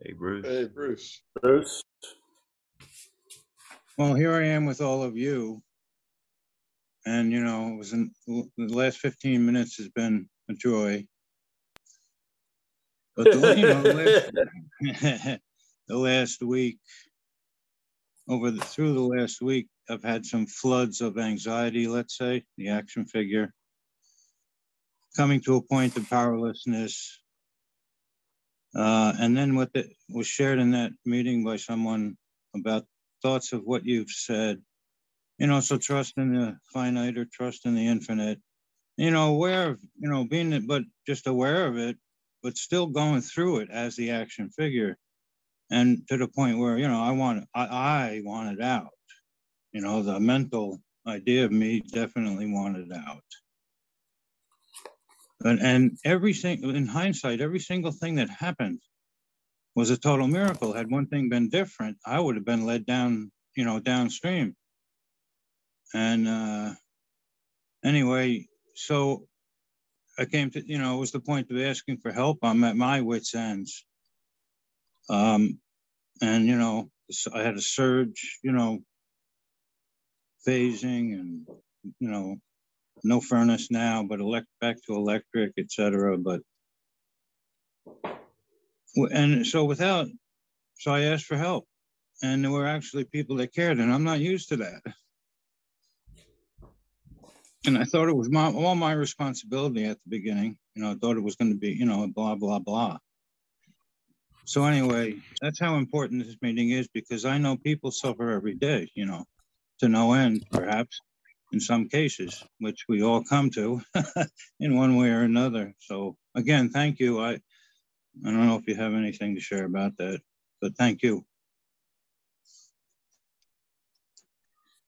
Hey, Bruce. Hey, Bruce. Bruce? Well, here I am with all of you. And, you know, it was in, the last 15 minutes has been a joy. But, the, you know, the last, the last week, over the, through the last week, I've had some floods of anxiety, let's say, the action figure, coming to a point of powerlessness. Uh, and then what the, was shared in that meeting by someone about thoughts of what you've said. You know, so trust in the finite or trust in the infinite. You know, aware of, you know, being, but just aware of it, but still going through it as the action figure. And to the point where, you know, I want, I, I want it out. You know, the mental idea of me definitely wanted out. And, and everything, in hindsight, every single thing that happened was a total miracle. Had one thing been different, I would have been led down, you know, downstream. And uh, anyway, so I came to, you know, it was the point of asking for help. I'm at my wits' ends. Um, and, you know, I had a surge, you know, phasing and, you know, no furnace now, but elect back to electric, etc. But and so without, so I asked for help, and there were actually people that cared, and I'm not used to that. And I thought it was my, all my responsibility at the beginning. You know, I thought it was going to be, you know, blah blah blah. So anyway, that's how important this meeting is because I know people suffer every day. You know, to no end, perhaps in some cases, which we all come to in one way or another. So again, thank you. I I don't know if you have anything to share about that, but thank you.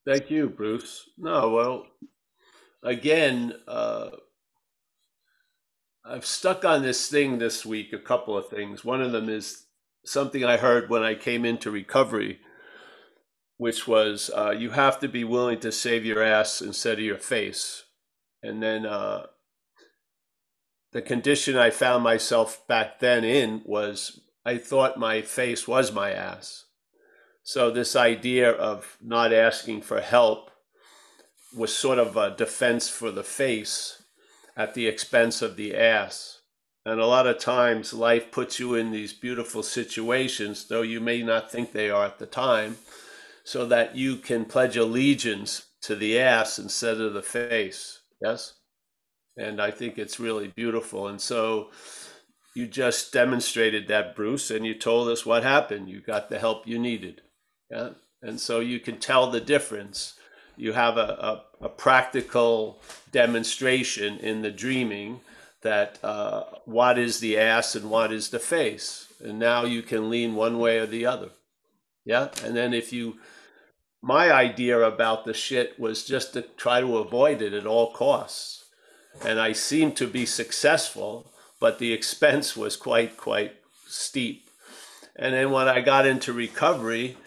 Thank you, Bruce. No, well, again, uh, I've stuck on this thing this week, a couple of things. One of them is something I heard when I came into recovery, which was uh, you have to be willing to save your ass instead of your face. And then uh, the condition I found myself back then in was I thought my face was my ass. So this idea of not asking for help was sort of a defense for the face at the expense of the ass. And a lot of times life puts you in these beautiful situations, though you may not think they are at the time, so that you can pledge allegiance to the ass instead of the face. Yes? And I think it's really beautiful. And so you just demonstrated that, Bruce, and you told us what happened. You got the help you needed. Yeah. And so you can tell the difference. You have a, a, a practical demonstration in the dreaming that uh, what is the ass and what is the face. And now you can lean one way or the other. Yeah. And then if you, my idea about the shit was just to try to avoid it at all costs and I seemed to be successful, but the expense was quite quite steep. And then when I got into recovery,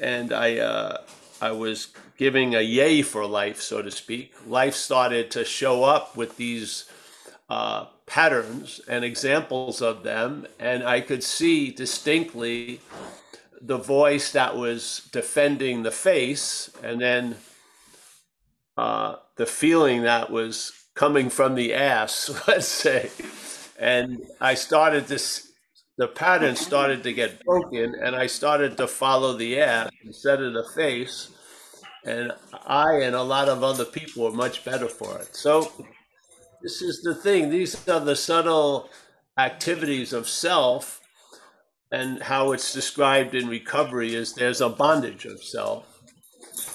and I uh, I was giving a yay for life, so to speak, life started to show up with these uh, patterns and examples of them, and I could see distinctly the voice that was defending the face, and then uh, the feeling that was coming from the ass, let's say. And I started this, the pattern started to get broken, and I started to follow the ass instead of the face. And I and a lot of other people were much better for it. So, this is the thing, these are the subtle activities of self and how it's described in recovery is there's a bondage of self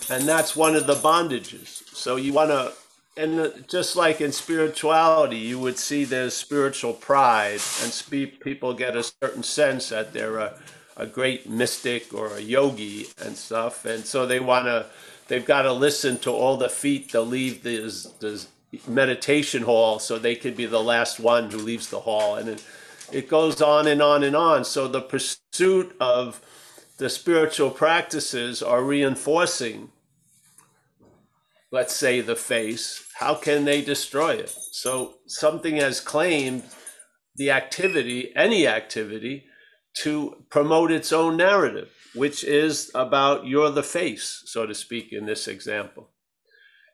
and that's one of the bondages. So you want to and just like in spirituality, you would see there's spiritual pride, and people get a certain sense that they're a, a great mystic or a yogi and stuff, and so they want to, they've got to listen to all the feet that leave this, this meditation hall, so they could be the last one who leaves the hall, and it, it goes on and on and on. So the pursuit of the spiritual practices are reinforcing let's say the face how can they destroy it? So something has claimed the activity, any activity, to promote its own narrative, which is about you're the face, so to speak, in this example.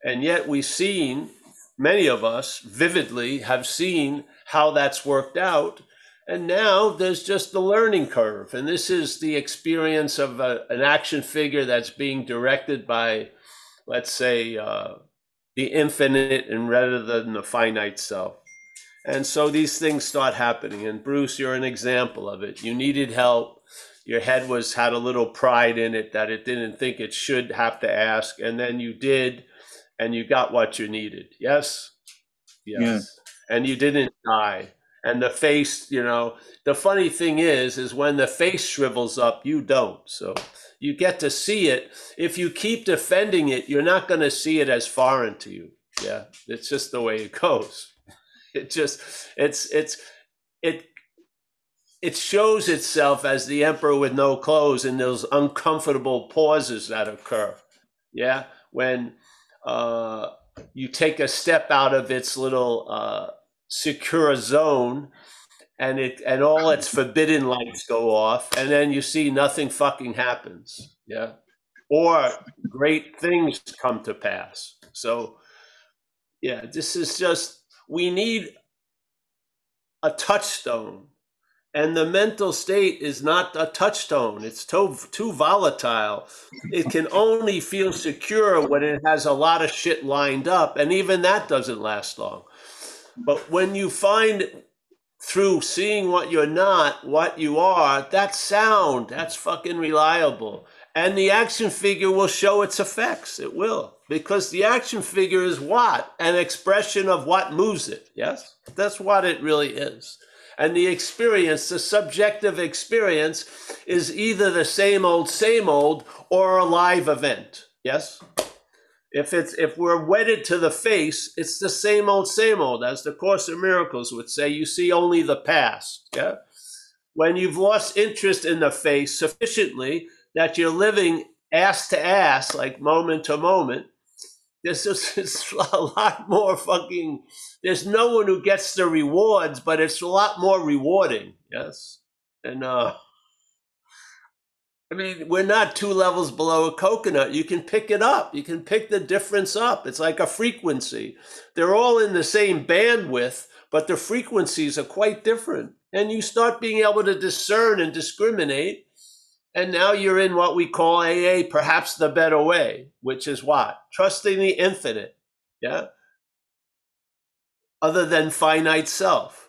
And yet we've seen, many of us vividly have seen how that's worked out. And now there's just the learning curve. And this is the experience of a, an action figure that's being directed by, let's say, uh, the infinite and rather than the finite self. And so these things start happening. And Bruce, you're an example of it. You needed help. Your head was had a little pride in it that it didn't think it should have to ask. And then you did, and you got what you needed. Yes? Yes. Yeah. And you didn't die. And the face, you know, the funny thing is, is when the face shrivels up, you don't. So you get to see it. If you keep defending it, you're not going to see it as foreign to you. Yeah. It's just the way it goes. It just it's it's it it shows itself as the emperor with no clothes in those uncomfortable pauses that occur. Yeah, when uh, you take a step out of its little uh, secure zone, and it and all its forbidden lights go off, and then you see nothing fucking happens. Yeah, or great things come to pass. So, yeah, this is just we need a touchstone. And the mental state is not a touchstone. It's too, too volatile. It can only feel secure when it has a lot of shit lined up. And even that doesn't last long. But when you find through seeing what you're not, what you are, that sound, that's fucking reliable. And the action figure will show its effects. It will. Because the action figure is what? An expression of what moves it. Yes? That's what it really is. And the experience, the subjective experience, is either the same old, same old, or a live event. Yes? If it's if we're wedded to the face, it's the same old, same old, as the Course of Miracles would say, you see only the past. Yeah. When you've lost interest in the face sufficiently, that you're living ass to ass, like moment to moment, there's just a lot more fucking. There's no one who gets the rewards, but it's a lot more rewarding. Yes, and uh, I mean, we're not two levels below a coconut. You can pick it up. You can pick the difference up. It's like a frequency. They're all in the same bandwidth, but the frequencies are quite different. And you start being able to discern and discriminate and now you're in what we call AA, perhaps the better way, which is what? Trusting the infinite. Yeah. Other than finite self.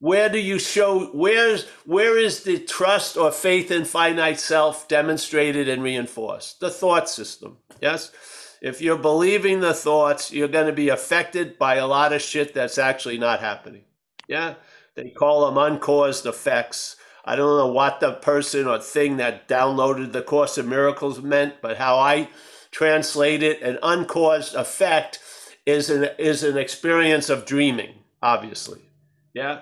Where do you show where's where is the trust or faith in finite self demonstrated and reinforced? The thought system. Yes? If you're believing the thoughts, you're going to be affected by a lot of shit that's actually not happening. Yeah? They call them uncaused effects I don't know what the person or thing that downloaded the Course of Miracles meant, but how I translate it, an uncaused effect is an is an experience of dreaming, obviously. Yeah.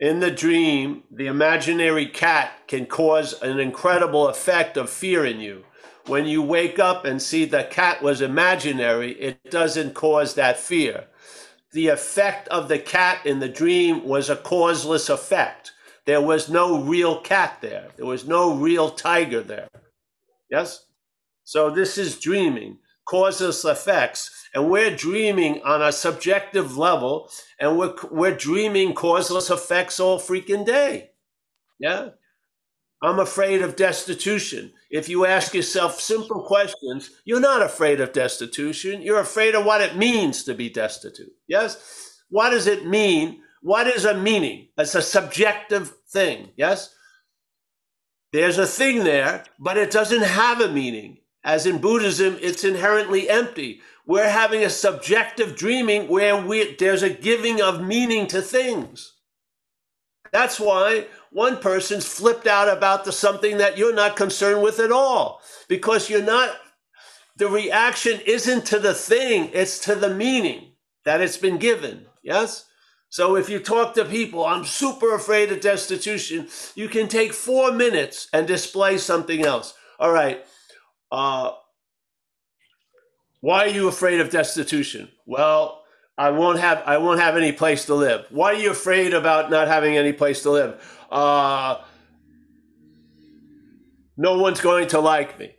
In the dream, the imaginary cat can cause an incredible effect of fear in you. When you wake up and see the cat was imaginary, it doesn't cause that fear. The effect of the cat in the dream was a causeless effect there was no real cat there. There was no real tiger there. Yes? So this is dreaming, causeless effects. And we're dreaming on a subjective level, and we're, we're dreaming causeless effects all freaking day. Yeah? I'm afraid of destitution. If you ask yourself simple questions, you're not afraid of destitution. You're afraid of what it means to be destitute. Yes? What does it mean what is a meaning? It's a subjective thing, yes? There's a thing there, but it doesn't have a meaning. As in Buddhism, it's inherently empty. We're having a subjective dreaming where we, there's a giving of meaning to things. That's why one person's flipped out about the something that you're not concerned with at all because you're not the reaction isn't to the thing it's to the meaning that it's been given yes so if you talk to people, I'm super afraid of destitution, you can take four minutes and display something else. All right. Uh, why are you afraid of destitution? Well, I won't have I won't have any place to live. Why are you afraid about not having any place to live? Uh, no one's going to like me.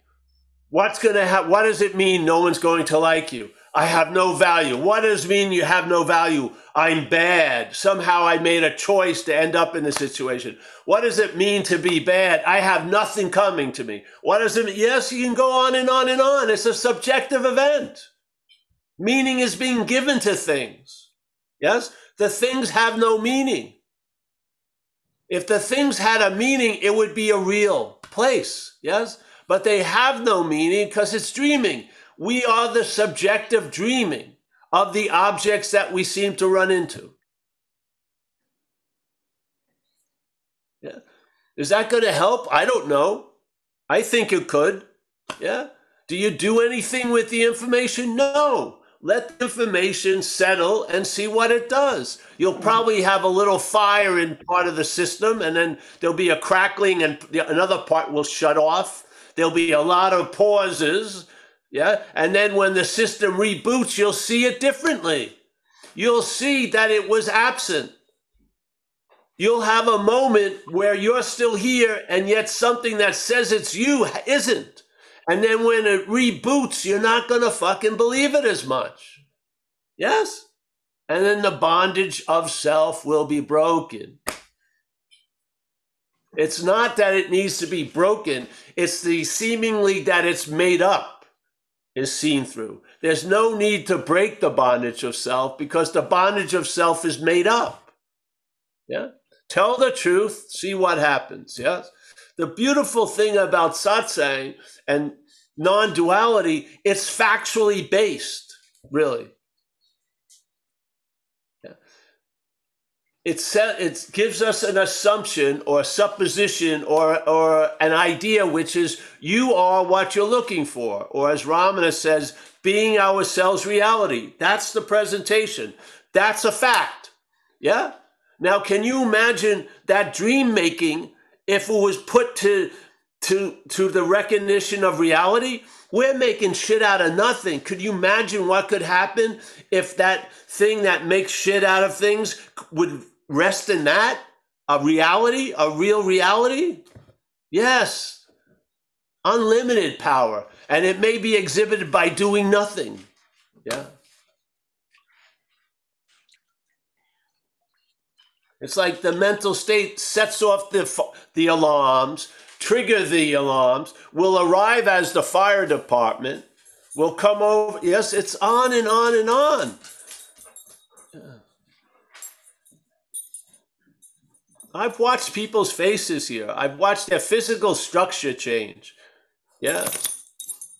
What's gonna ha- What does it mean? No one's going to like you. I have no value. What does mean you have no value? I'm bad. Somehow I made a choice to end up in this situation. What does it mean to be bad? I have nothing coming to me. What does it mean? Yes, you can go on and on and on. It's a subjective event. Meaning is being given to things. Yes? The things have no meaning. If the things had a meaning, it would be a real place. Yes? But they have no meaning because it's dreaming. We are the subjective dreaming of the objects that we seem to run into. Yeah. Is that going to help? I don't know. I think it could. Yeah. Do you do anything with the information? No. Let the information settle and see what it does. You'll probably have a little fire in part of the system, and then there'll be a crackling, and another part will shut off. There'll be a lot of pauses. Yeah. And then when the system reboots, you'll see it differently. You'll see that it was absent you'll have a moment where you're still here and yet something that says it's you isn't. And then when it reboots, you're not going to fucking believe it as much. Yes? And then the bondage of self will be broken. It's not that it needs to be broken, it's the seemingly that it's made up is seen through. There's no need to break the bondage of self because the bondage of self is made up. Yeah? Tell the truth, see what happens. Yes. The beautiful thing about satsang and non duality, it's factually based, really. Yeah. It, set, it gives us an assumption or a supposition or, or an idea, which is you are what you're looking for. Or as Ramana says, being ourselves reality. That's the presentation. That's a fact. Yeah? Now, can you imagine that dream making if it was put to to to the recognition of reality? We're making shit out of nothing. Could you imagine what could happen if that thing that makes shit out of things would rest in that? A reality, a real reality? Yes. Unlimited power. And it may be exhibited by doing nothing. Yeah. It's like the mental state sets off the, the alarms, trigger the alarms, will arrive as the fire department, will come over. Yes, it's on and on and on. I've watched people's faces here. I've watched their physical structure change. Yeah.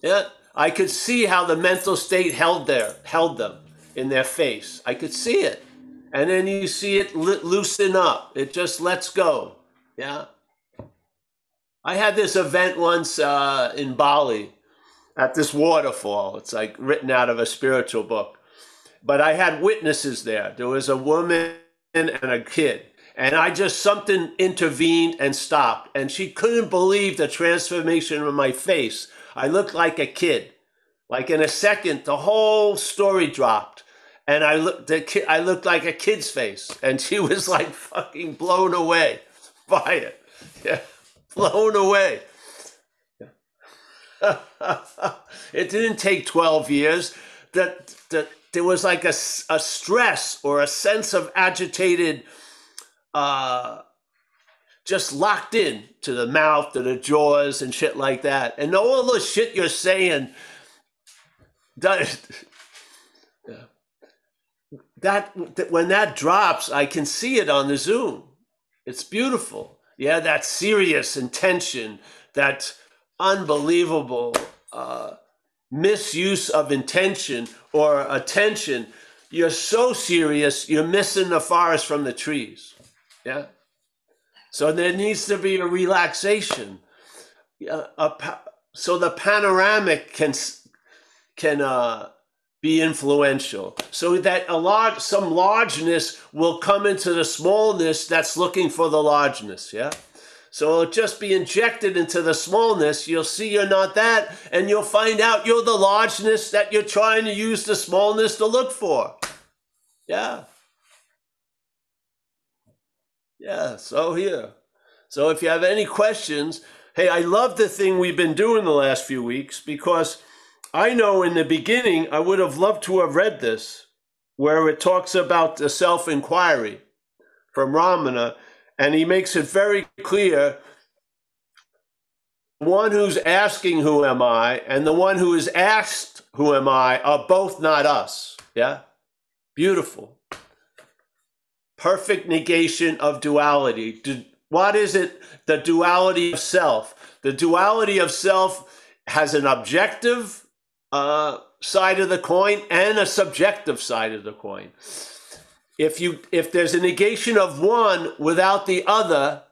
Yeah. I could see how the mental state held there, held them in their face. I could see it and then you see it loosen up. It just lets go. Yeah. I had this event once uh, in Bali at this waterfall. It's like written out of a spiritual book. But I had witnesses there. There was a woman and a kid. And I just, something intervened and stopped. And she couldn't believe the transformation in my face. I looked like a kid. Like in a second, the whole story dropped and I looked the I looked like a kid's face, and she was like fucking blown away by it. Yeah, blown away. it didn't take 12 years. That, that there was like a, a stress or a sense of agitated, uh, just locked in to the mouth, to the jaws, and shit like that. And all the shit you're saying, that, that, that when that drops, I can see it on the Zoom. It's beautiful. Yeah, that serious intention, that unbelievable uh, misuse of intention or attention. You're so serious, you're missing the forest from the trees. Yeah. So there needs to be a relaxation. Yeah, a, so the panoramic can can uh, be influential. So that a large some largeness will come into the smallness that's looking for the largeness yeah? So it'll just be injected into the smallness you'll see you're not that and you'll find out you're the largeness that you're trying to use the smallness to look for. Yeah. Yeah so here. So if you have any questions Hey, I love the thing we've been doing the last few weeks because I know in the beginning I would have loved to have read this where it talks about the self inquiry from Ramana, and he makes it very clear one who's asking, Who am I? and the one who is asked, Who am I? are both not us. Yeah? Beautiful. Perfect negation of duality. What is it? The duality of self. The duality of self has an objective uh, side of the coin and a subjective side of the coin. If you if there's a negation of one without the other,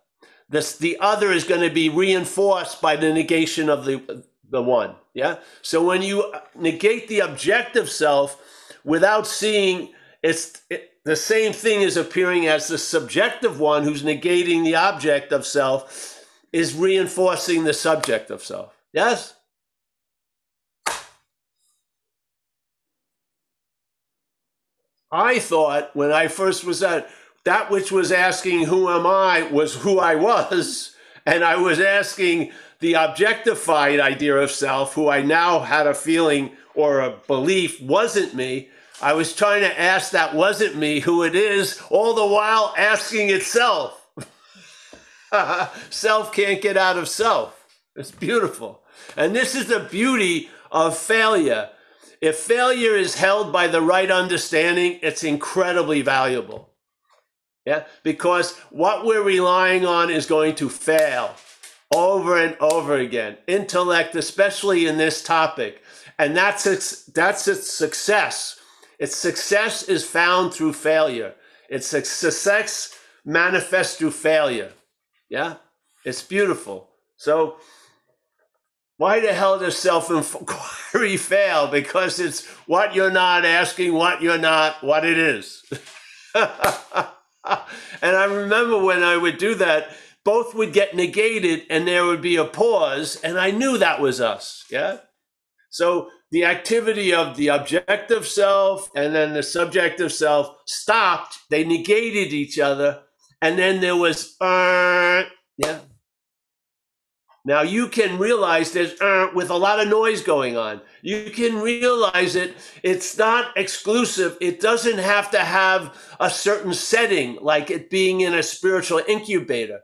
this the other is going to be reinforced by the negation of the the one. Yeah. So when you negate the objective self without seeing it's it, the same thing is appearing as the subjective one who's negating the object of self is reinforcing the subject of self. Yes? I thought when I first was at that which was asking who am I was who I was, and I was asking the objectified idea of self, who I now had a feeling or a belief wasn't me. I was trying to ask that wasn't me who it is, all the while asking itself. self can't get out of self. It's beautiful. And this is the beauty of failure. If failure is held by the right understanding, it's incredibly valuable. Yeah, because what we're relying on is going to fail over and over again. Intellect, especially in this topic, and that's its that's its success. Its success is found through failure. Its success manifests through failure. Yeah, it's beautiful. So why the hell does self inquiry fail? Because it's what you're not asking, what you're not, what it is. and I remember when I would do that, both would get negated and there would be a pause, and I knew that was us. Yeah. So the activity of the objective self and then the subjective self stopped, they negated each other, and then there was, uh, yeah now you can realize there's uh, with a lot of noise going on. You can realize it. It's not exclusive. It doesn't have to have a certain setting, like it being in a spiritual incubator.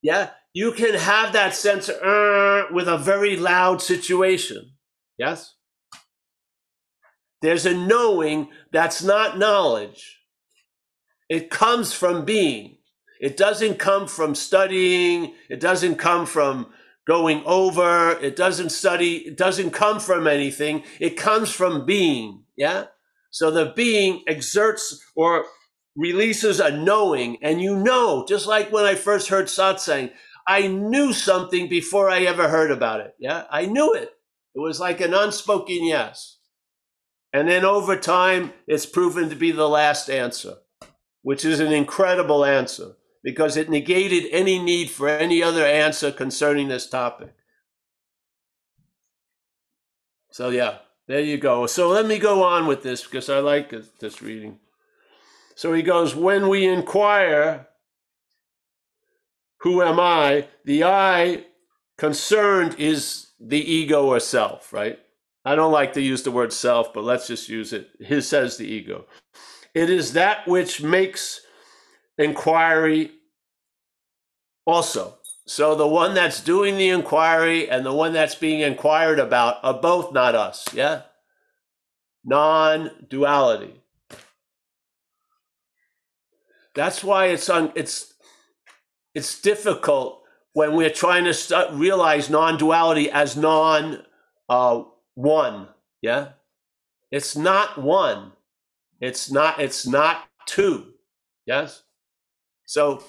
Yeah, you can have that sense uh, with a very loud situation. Yes. There's a knowing that's not knowledge. It comes from being. It doesn't come from studying. It doesn't come from going over. It doesn't study, it doesn't come from anything. It comes from being. Yeah. So the being exerts or releases a knowing, and you know, just like when I first heard satsang, I knew something before I ever heard about it. Yeah. I knew it. It was like an unspoken yes. And then over time, it's proven to be the last answer, which is an incredible answer because it negated any need for any other answer concerning this topic. So, yeah, there you go. So, let me go on with this because I like this reading. So, he goes, When we inquire, who am I? The I concerned is the ego or self, right? I don't like to use the word self, but let's just use it. He says the ego. It is that which makes inquiry also. So the one that's doing the inquiry and the one that's being inquired about are both not us, yeah? Non duality. That's why it's un, it's it's difficult when we're trying to st- realize non-duality as non uh, one. Yeah, it's not one. It's not. It's not two. Yes. So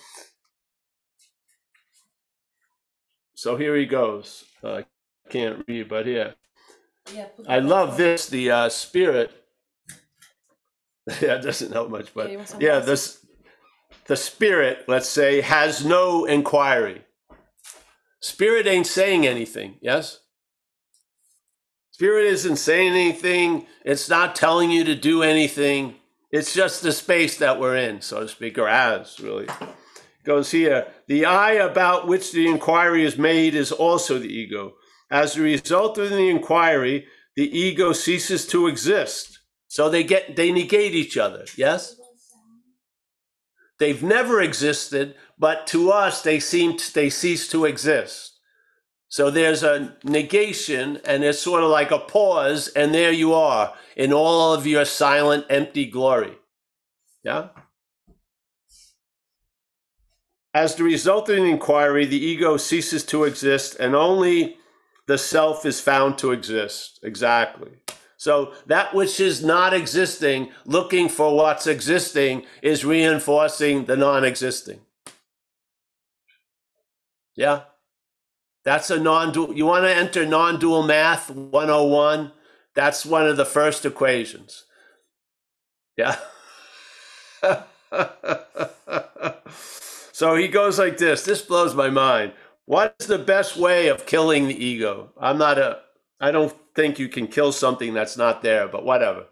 So here he goes. Uh, I can't read, but here. Yeah, I love this. The uh, spirit. yeah, it doesn't help much, but yeah, yeah this the spirit, let's say, has no inquiry. Spirit ain't saying anything. Yes. Spirit isn't saying anything. It's not telling you to do anything. It's just the space that we're in, so to speak, or as really goes here. The I about which the inquiry is made is also the ego. As a result of the inquiry, the ego ceases to exist. So they get they negate each other. Yes? They've never existed, but to us they seem they cease to exist. So there's a negation and it's sort of like a pause, and there you are in all of your silent, empty glory. Yeah? As the result of an inquiry, the ego ceases to exist and only the self is found to exist. Exactly. So that which is not existing, looking for what's existing, is reinforcing the non existing. Yeah? That's a non dual. You want to enter non dual math 101? That's one of the first equations. Yeah? so he goes like this. This blows my mind. What is the best way of killing the ego? I'm not a, I don't think you can kill something that's not there, but whatever.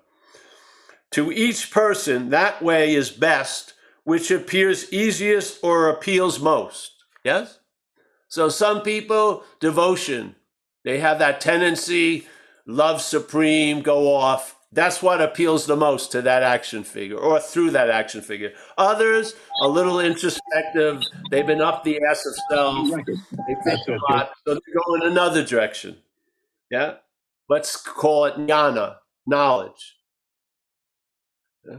To each person, that way is best, which appears easiest or appeals most. Yes? So some people, devotion, they have that tendency, love supreme, go off. That's what appeals the most to that action figure or through that action figure. Others, a little introspective. They've been up the ass of self. They think a lot. So they go in another direction. Yeah. Let's call it jnana, knowledge. Yeah.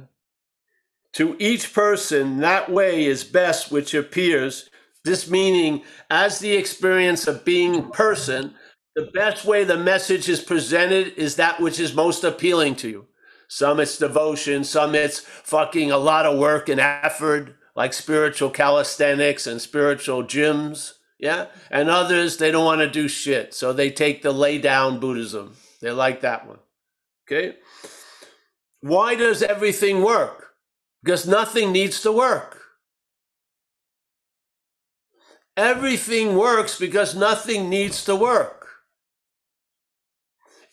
To each person, that way is best which appears. This meaning, as the experience of being person, the best way the message is presented is that which is most appealing to you. Some it's devotion, some it's fucking a lot of work and effort, like spiritual calisthenics and spiritual gyms. Yeah. And others, they don't want to do shit. So they take the lay down Buddhism. They like that one. Okay. Why does everything work? Because nothing needs to work. Everything works because nothing needs to work.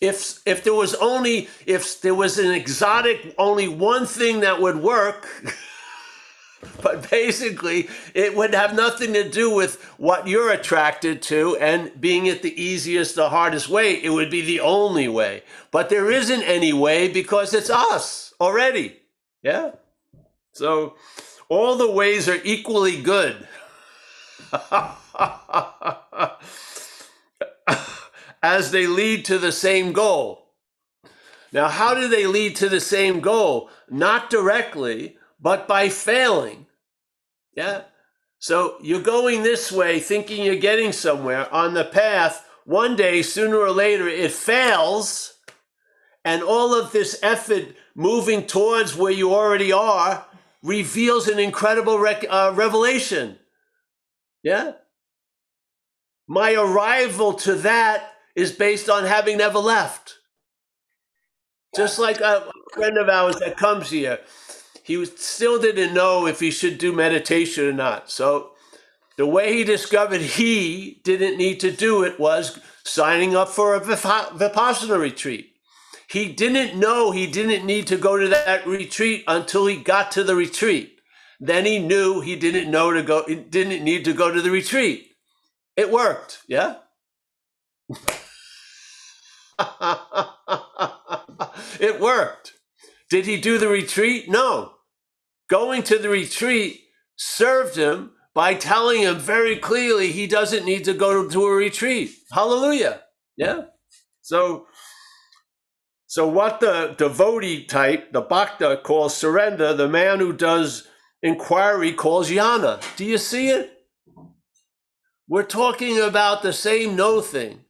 If if there was only if there was an exotic only one thing that would work but basically it would have nothing to do with what you're attracted to and being it the easiest the hardest way it would be the only way. But there isn't any way because it's us already. Yeah? So all the ways are equally good as they lead to the same goal. Now, how do they lead to the same goal? Not directly, but by failing. Yeah. So you're going this way thinking you're getting somewhere on the path. One day, sooner or later, it fails. And all of this effort moving towards where you already are reveals an incredible rec- uh, revelation. Yeah. My arrival to that is based on having never left. Just like a friend of ours that comes here, he still didn't know if he should do meditation or not. So the way he discovered he didn't need to do it was signing up for a Vipassana retreat. He didn't know he didn't need to go to that retreat until he got to the retreat. Then he knew he didn't know to go, he didn't need to go to the retreat. It worked, yeah? it worked. Did he do the retreat? No. Going to the retreat served him by telling him very clearly he doesn't need to go to a retreat. Hallelujah. Yeah. So, so what the devotee type, the bhakta calls surrender, the man who does inquiry calls jnana. Do you see it? We're talking about the same no thing.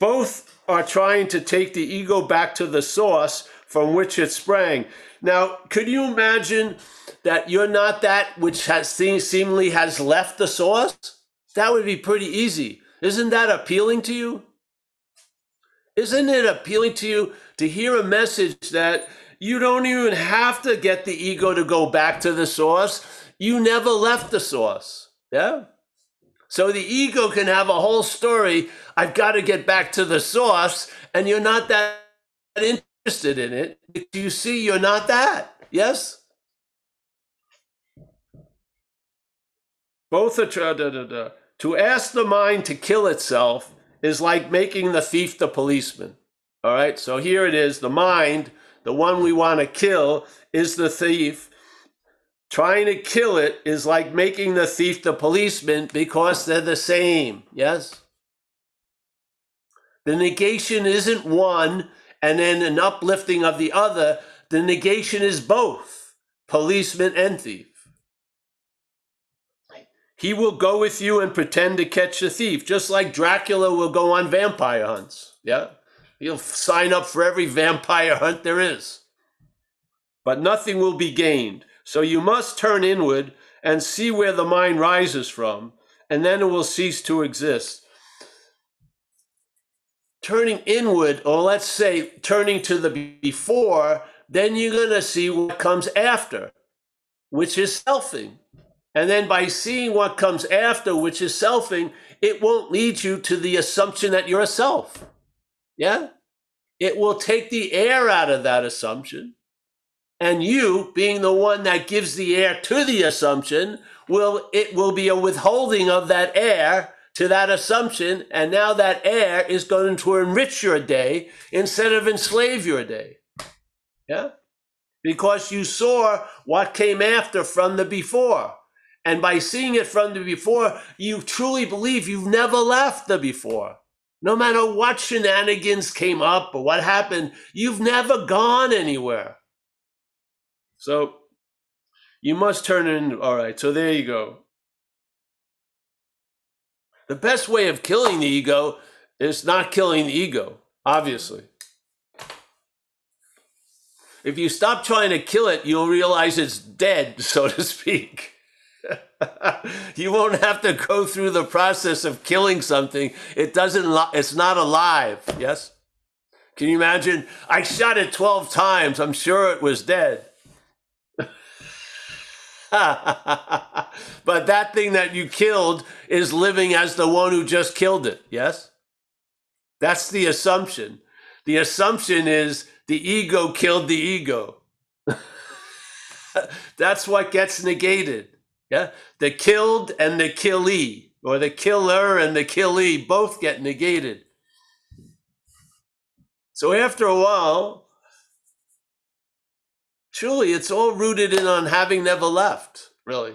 Both are trying to take the ego back to the source from which it sprang. Now, could you imagine that you're not that which has seemingly has left the source? That would be pretty easy. Isn't that appealing to you? Isn't it appealing to you to hear a message that you don't even have to get the ego to go back to the source. You never left the source. Yeah? So the ego can have a whole story. I've got to get back to the source. And you're not that interested in it. You see, you're not that. Yes? Both are. Da, da, da. To ask the mind to kill itself is like making the thief the policeman. All right, so here it is the mind the one we want to kill, is the thief. Trying to kill it is like making the thief the policeman because they're the same. Yes? The negation isn't one and then an uplifting of the other. The negation is both policeman and thief. He will go with you and pretend to catch the thief, just like Dracula will go on vampire hunts. Yeah? He'll sign up for every vampire hunt there is. But nothing will be gained. So you must turn inward and see where the mind rises from, and then it will cease to exist. Turning inward, or let's say turning to the before, then you're going to see what comes after, which is selfing. And then by seeing what comes after, which is selfing, it won't lead you to the assumption that you're a self. Yeah? It will take the air out of that assumption. And you, being the one that gives the air to the assumption, will it will be a withholding of that air to that assumption, and now that air is going to enrich your day instead of enslave your day. Yeah? Because you saw what came after from the before. And by seeing it from the before, you truly believe you've never left the before. No matter what shenanigans came up or what happened, you've never gone anywhere. So you must turn in. All right, so there you go. The best way of killing the ego is not killing the ego, obviously. If you stop trying to kill it, you'll realize it's dead, so to speak. you won't have to go through the process of killing something. It doesn't, it's not alive. Yes? Can you imagine? I shot it 12 times. I'm sure it was dead. but that thing that you killed is living as the one who just killed it. Yes? That's the assumption. The assumption is the ego killed the ego. That's what gets negated. Yeah. The killed and the killee, or the killer and the killee, both get negated. So after a while, truly, it's all rooted in on having never left, really.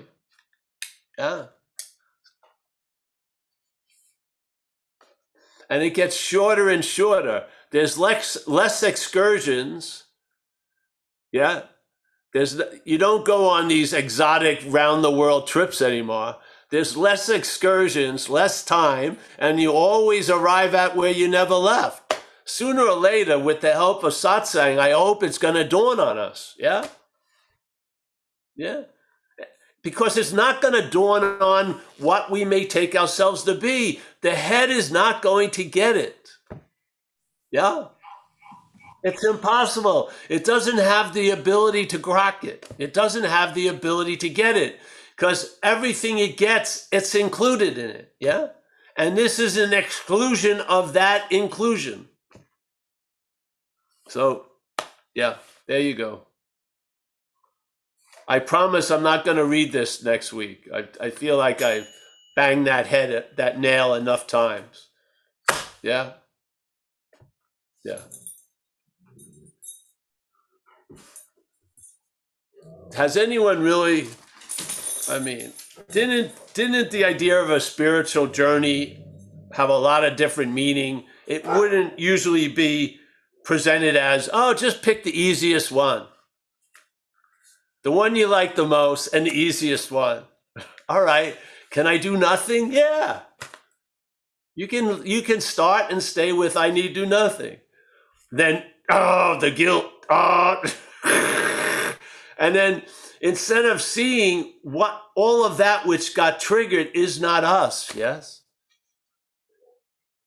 Yeah. And it gets shorter and shorter. There's less, less excursions. Yeah. There's you don't go on these exotic round the world trips anymore. There's less excursions, less time, and you always arrive at where you never left. Sooner or later, with the help of satsang, I hope it's going to dawn on us. Yeah? Yeah. Because it's not going to dawn on what we may take ourselves to be. The head is not going to get it. Yeah? It's impossible. It doesn't have the ability to grok it. It doesn't have the ability to get it because everything it gets, it's included in it. Yeah. And this is an exclusion of that inclusion. So, yeah, there you go. I promise I'm not going to read this next week. I, I feel like I banged that head, that nail enough times. Yeah. Yeah. Has anyone really i mean didn't didn't the idea of a spiritual journey have a lot of different meaning? It wouldn't usually be presented as oh just pick the easiest one. The one you like the most and the easiest one. All right can i do nothing? Yeah. You can you can start and stay with i need do nothing. Then oh the guilt oh And then instead of seeing what all of that which got triggered is not us, yes?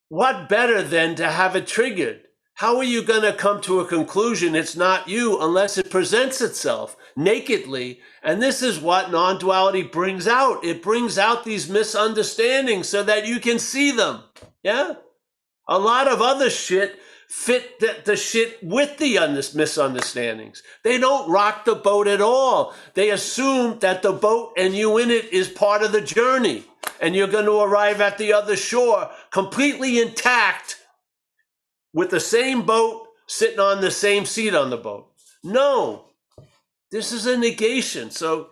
What better than to have it triggered? How are you going to come to a conclusion it's not you unless it presents itself nakedly? And this is what non duality brings out. It brings out these misunderstandings so that you can see them. Yeah? A lot of other shit fit the, the shit with the under- misunderstandings. They don't rock the boat at all. They assume that the boat and you in it is part of the journey and you're going to arrive at the other shore completely intact with the same boat sitting on the same seat on the boat. No, this is a negation. So,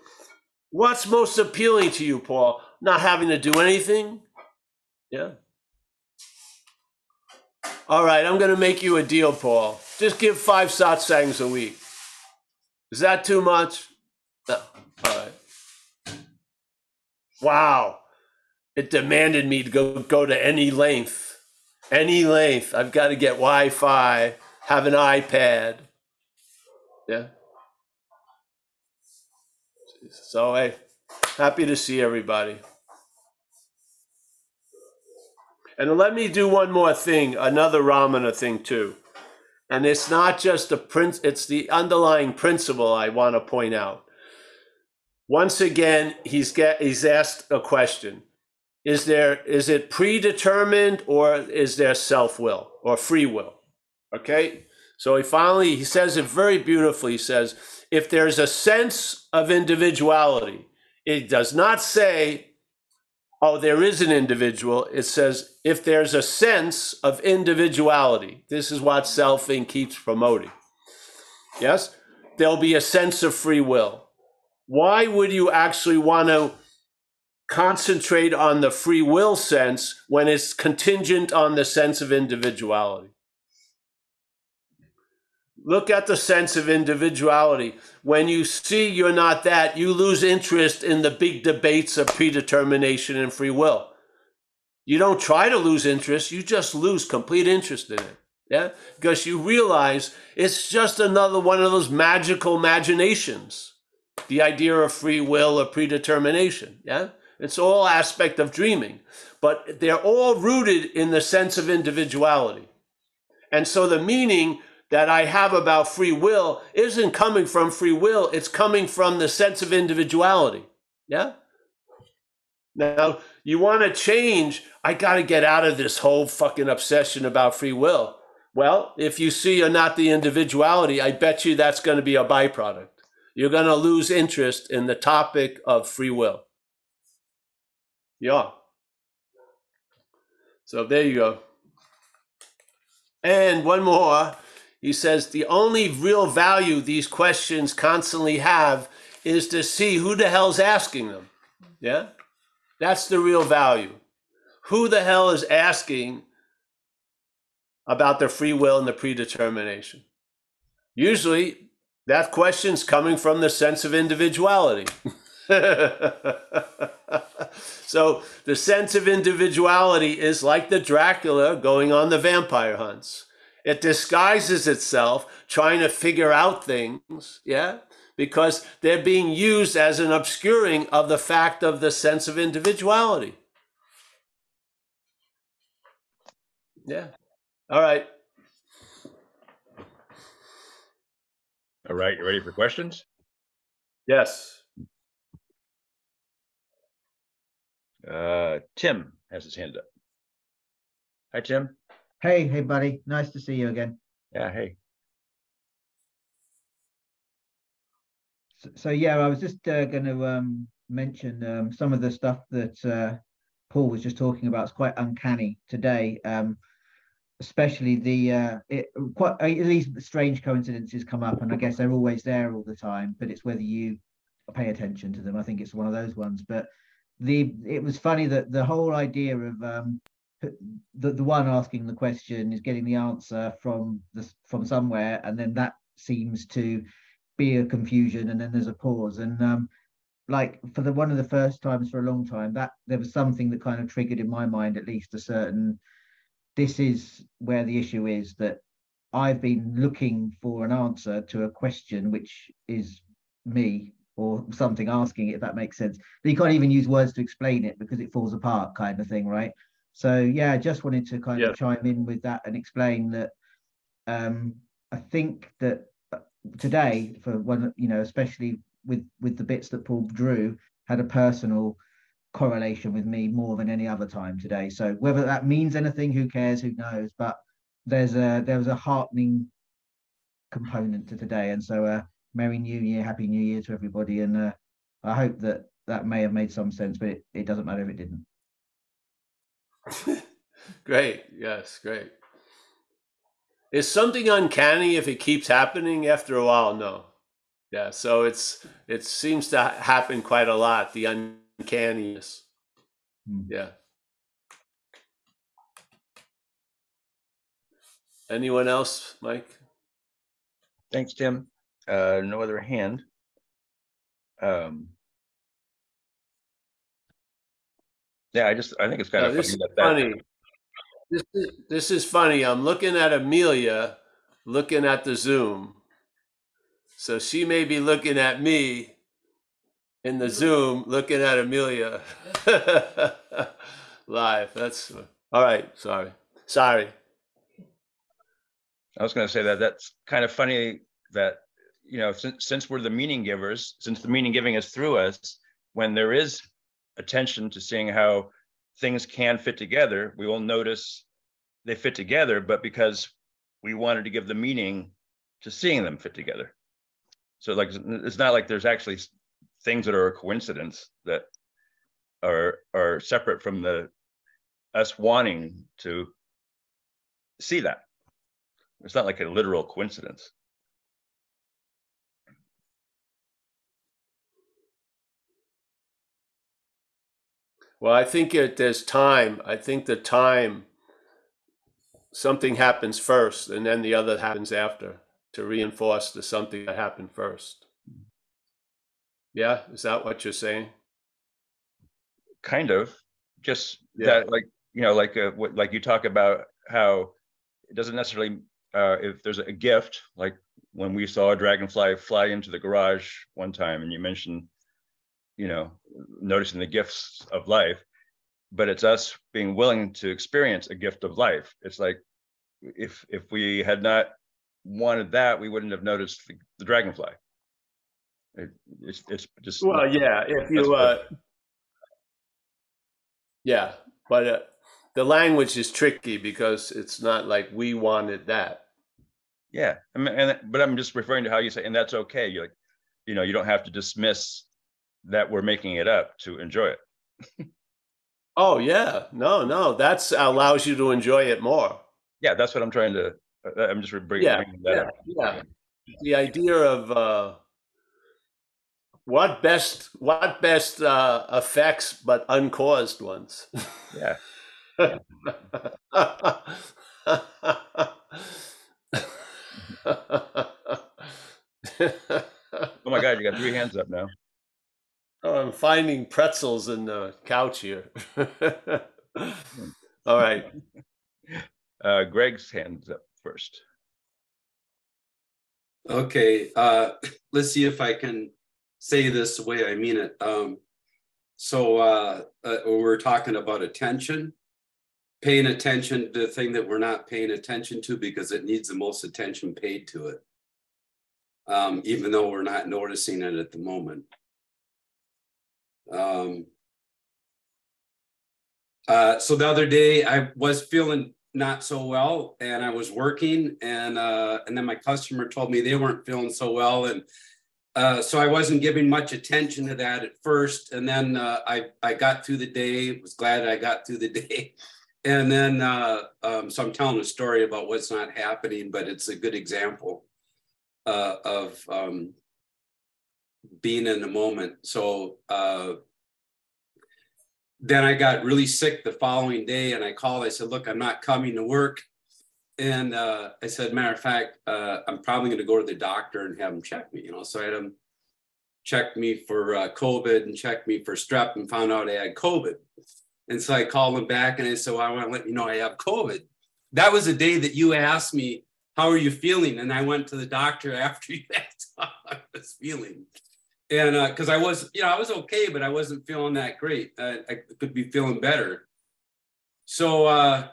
what's most appealing to you, Paul? Not having to do anything? Yeah. All right, I'm going to make you a deal, Paul. Just give five satsangs a week. Is that too much? No. All right. Wow. It demanded me to go, go to any length. Any length. I've got to get Wi Fi, have an iPad. Yeah. So, hey, happy to see everybody. And let me do one more thing, another Ramana thing too. And it's not just the prince, it's the underlying principle I want to point out. Once again, he's get he's asked a question. Is there is it predetermined or is there self-will or free will? Okay? So he finally he says it very beautifully. He says, if there's a sense of individuality, it does not say oh, there is an individual. It says if there's a sense of individuality, this is what selfing keeps promoting. Yes? There'll be a sense of free will. Why would you actually want to concentrate on the free will sense when it's contingent on the sense of individuality? Look at the sense of individuality. When you see you're not that, you lose interest in the big debates of predetermination and free will. You don't try to lose interest, you just lose complete interest in it. Yeah? Because you realize it's just another one of those magical imaginations. The idea of free will or predetermination. Yeah? It's all aspect of dreaming. But they're all rooted in the sense of individuality. And so the meaning that I have about free will isn't coming from free will, it's coming from the sense of individuality. Yeah? Now, you want to change, I got to get out of this whole fucking obsession about free will. Well, if you see you're not the individuality, I bet you that's going to be a byproduct. You're going to lose interest in the topic of free will. Yeah. So there you go. And one more he says the only real value these questions constantly have is to see who the hell's asking them. Yeah? That's the real value. Who the hell is asking about their free will and the predetermination? Usually, that question's coming from the sense of individuality. so, the sense of individuality is like the Dracula going on the vampire hunts. It disguises itself trying to figure out things, yeah, because they're being used as an obscuring of the fact of the sense of individuality. Yeah. All right. All right, you ready for questions? Yes. Uh, Tim has his hand up. Hi, Tim. Hey, hey, buddy. Nice to see you again. Yeah, hey. So, yeah, I was just uh, going to um, mention um, some of the stuff that uh, Paul was just talking about. It's quite uncanny today, um, especially the uh, it, quite uh, these strange coincidences come up, and I guess they're always there all the time. But it's whether you pay attention to them. I think it's one of those ones. But the it was funny that the whole idea of um, the, the one asking the question is getting the answer from the from somewhere and then that seems to be a confusion and then there's a pause. And um like for the one of the first times for a long time that there was something that kind of triggered in my mind at least a certain this is where the issue is that i've been looking for an answer to a question which is me or something asking it if that makes sense. But you can't even use words to explain it because it falls apart kind of thing right? So yeah, I just wanted to kind yeah. of chime in with that and explain that um, I think that today, for one, you know, especially with with the bits that Paul drew, had a personal correlation with me more than any other time today. So whether that means anything, who cares? Who knows? But there's a there was a heartening component to today, and so uh, Merry New Year, Happy New Year to everybody, and uh, I hope that that may have made some sense, but it, it doesn't matter if it didn't. great. Yes, great. Is something uncanny if it keeps happening after a while? No. Yeah, so it's it seems to happen quite a lot, the uncanniness. Hmm. Yeah. Anyone else, Mike? Thanks, Tim. Uh, no other hand. Um, yeah, I just I think it's kind Uh, of this funny is that, that funny. This is, this is funny. I'm looking at Amelia, looking at the Zoom. So she may be looking at me in the Zoom, looking at Amelia live. That's all right. Sorry. Sorry. I was going to say that that's kind of funny that you know since since we're the meaning givers, since the meaning giving is through us, when there is attention to seeing how things can fit together, we will notice they fit together, but because we wanted to give the meaning to seeing them fit together. So like it's not like there's actually things that are a coincidence that are are separate from the us wanting to see that. It's not like a literal coincidence. Well, I think it, there's time. I think the time, something happens first and then the other happens after to reinforce the something that happened first. Yeah, is that what you're saying? kind of just Yeah. that like you know like uh, what like you talk about how it doesn't necessarily uh if there's a gift like when we saw a dragonfly fly into the garage one time and you mentioned you know noticing the gifts of life but it's us being willing to experience a gift of life it's like if if we had not wanted that we wouldn't have noticed the, the dragonfly it, it's, it's just Well, yeah, if you, uh, yeah, but uh, the language is tricky because it's not like we wanted that. Yeah, I mean, and but I'm just referring to how you say, and that's okay. You like, you know, you don't have to dismiss that we're making it up to enjoy it. Oh yeah, no, no, that's allows you to enjoy it more. Yeah, that's what I'm trying to. uh, I'm just bringing, Yeah, bringing that yeah, up. yeah. The idea of uh, what best, what best uh, effects, but uncaused ones. Yeah, oh my God, you got three hands up now. Oh, I'm finding pretzels in the couch here. All right. Uh, Greg's hands up first. Okay, uh, let's see if I can say this the way I mean it. Um, so uh, uh, we're talking about attention, paying attention to the thing that we're not paying attention to because it needs the most attention paid to it, um, even though we're not noticing it at the moment. Um, uh, so the other day I was feeling not so well and I was working and uh, and then my customer told me they weren't feeling so well and uh, so I wasn't giving much attention to that at first. And then uh, I I got through the day was glad I got through the day. And then uh, um, so I'm telling a story about what's not happening but it's a good example uh, of um, being in the moment so uh, then I got really sick the following day and I called. I said, Look, I'm not coming to work. And uh, I said, Matter of fact, uh, I'm probably going to go to the doctor and have him check me. You know, so I had him check me for uh, COVID and check me for strep and found out I had COVID. And so I called him back and I said, Well, I want to let you know I have COVID. That was the day that you asked me, How are you feeling? And I went to the doctor after you asked how I was feeling and because I was, you know, I was okay, but I wasn't feeling that great. Uh, I could be feeling better. So, uh,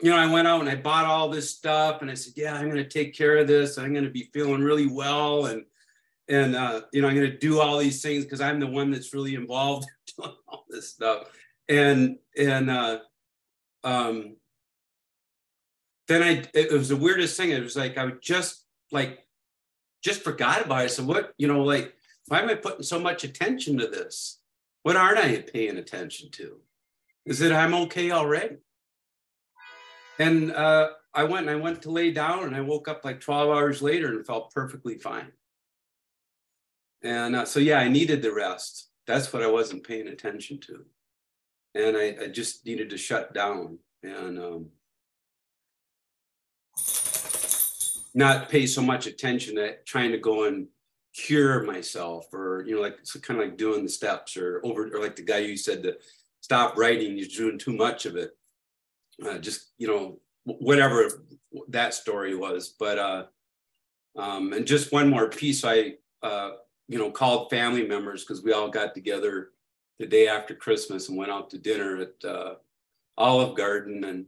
you know, I went out and I bought all this stuff, and I said, "Yeah, I'm going to take care of this. I'm going to be feeling really well, and and uh, you know, I'm going to do all these things because I'm the one that's really involved in doing all this stuff." And and uh, um, then I it was the weirdest thing. It was like I would just like just forgot about it. So what, you know, like, why am I putting so much attention to this? What aren't I paying attention to? Is that I'm okay already? And uh, I went and I went to lay down and I woke up like 12 hours later and felt perfectly fine. And uh, so, yeah, I needed the rest. That's what I wasn't paying attention to. And I, I just needed to shut down and um, not pay so much attention to trying to go and cure myself or, you know, like it's kind of like doing the steps or over, or like the guy you said to stop writing, you're doing too much of it. Uh, just, you know, whatever that story was. But, uh, um, and just one more piece, I, uh, you know, called family members because we all got together the day after Christmas and went out to dinner at uh, Olive Garden. And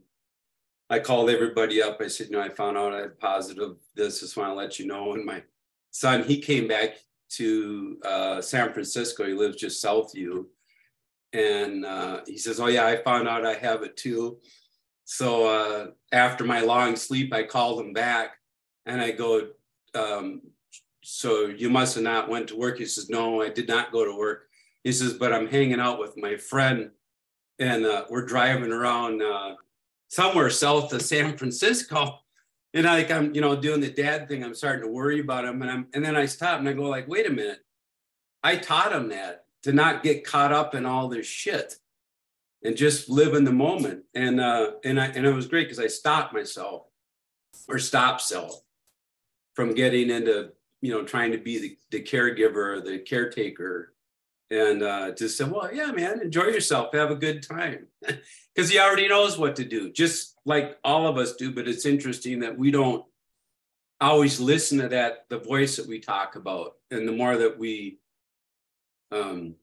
I called everybody up. I said, you know, I found out I had positive this. Just want to let you know. And my son, he came back to uh, San Francisco. He lives just south of you. And uh, he says, oh, yeah, I found out I have it too. So uh, after my long sleep, I called him back and I go, um, so you must have not went to work. He says, no, I did not go to work. He says, but I'm hanging out with my friend and uh, we're driving around uh, somewhere south of San Francisco. And I, like I'm, you know, doing the dad thing. I'm starting to worry about him, and I'm, and then I stop and I go like, wait a minute. I taught him that to not get caught up in all this shit, and just live in the moment. And uh, and I, and it was great because I stopped myself, or stopped self, from getting into you know trying to be the, the caregiver, or the caretaker, and uh, just said, well, yeah, man, enjoy yourself, have a good time. Because he already knows what to do, just like all of us do. But it's interesting that we don't always listen to that, the voice that we talk about. And the more that we um,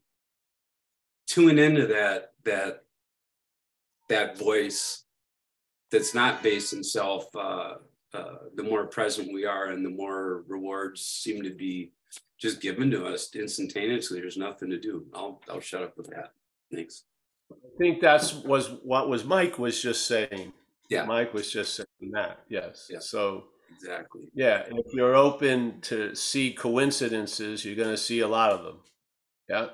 tune into that, that, that voice that's not based in self, uh, uh, the more present we are and the more rewards seem to be just given to us instantaneously. There's nothing to do. I'll I'll shut up with that. Thanks. I think that's was what was Mike was just saying. Yeah. Mike was just saying that. Yes. Yeah. So Exactly. yeah, if you're open to see coincidences, you're going to see a lot of them. Yeah.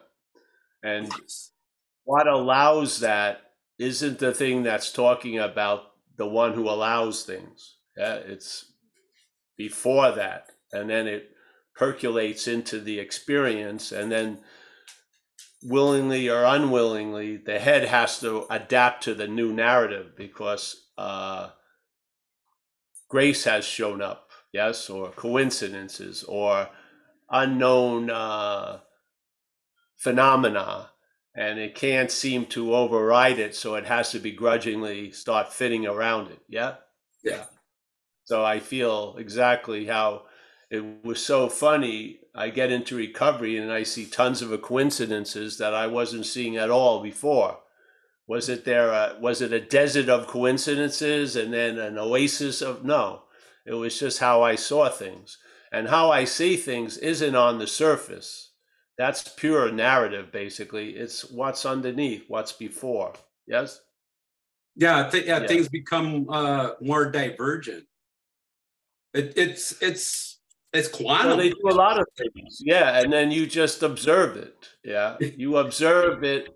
And what allows that isn't the thing that's talking about the one who allows things. Yeah, it's before that, and then it percolates into the experience, and then willingly or unwillingly, the head has to adapt to the new narrative because uh, grace has shown up, yes, or coincidences or unknown uh, phenomena, and it can't seem to override it, so it has to begrudgingly start fitting around it. Yeah, Yeah. So I feel exactly how it was so funny. I get into recovery and I see tons of coincidences that I wasn't seeing at all before. Was it there? A, was it a desert of coincidences and then an oasis of no? It was just how I saw things, and how I see things isn't on the surface. That's pure narrative, basically. It's what's underneath, what's before. Yes. Yeah, th- yeah, Yeah. things become uh, more divergent. It, it's it's it's quantum. Well, they do a lot of things. Yeah, and then you just observe it. Yeah, you observe it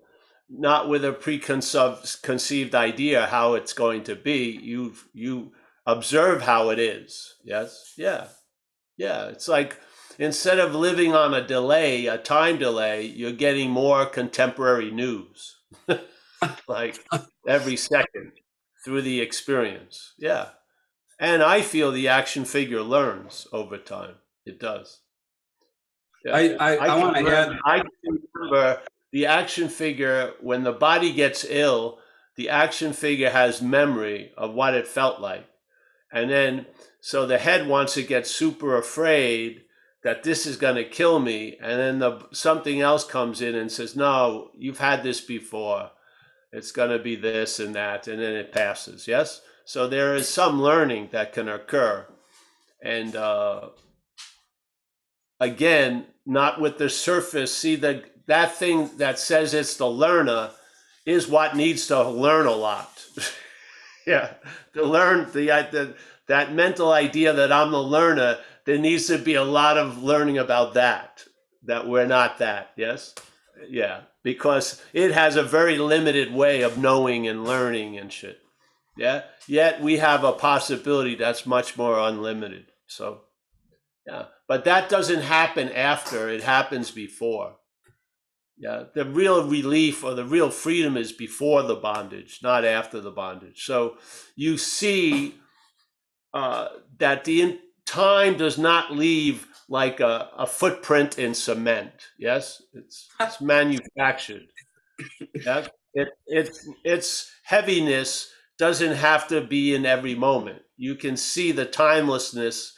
not with a preconceived idea how it's going to be. You you observe how it is. Yes. Yeah. Yeah. It's like instead of living on a delay, a time delay, you're getting more contemporary news, like every second through the experience. Yeah. And I feel the action figure learns over time. It does. Yeah. I I, I, can want to add. I can remember the action figure when the body gets ill. The action figure has memory of what it felt like, and then so the head wants to get super afraid that this is going to kill me, and then the something else comes in and says, "No, you've had this before. It's going to be this and that," and then it passes. Yes, so there is some learning that can occur, and uh, again, not with the surface. See the that thing that says it's the learner is what needs to learn a lot. yeah, to learn the, uh, the that mental idea that I'm the learner. There needs to be a lot of learning about that. That we're not that. Yes, yeah, because it has a very limited way of knowing and learning and shit. Yeah. Yet we have a possibility that's much more unlimited. So, yeah. But that doesn't happen after, it happens before. Yeah. The real relief or the real freedom is before the bondage, not after the bondage. So you see uh, that the in- time does not leave like a, a footprint in cement. Yes. It's, it's manufactured. Yeah. It, it, it's heaviness doesn't have to be in every moment. You can see the timelessness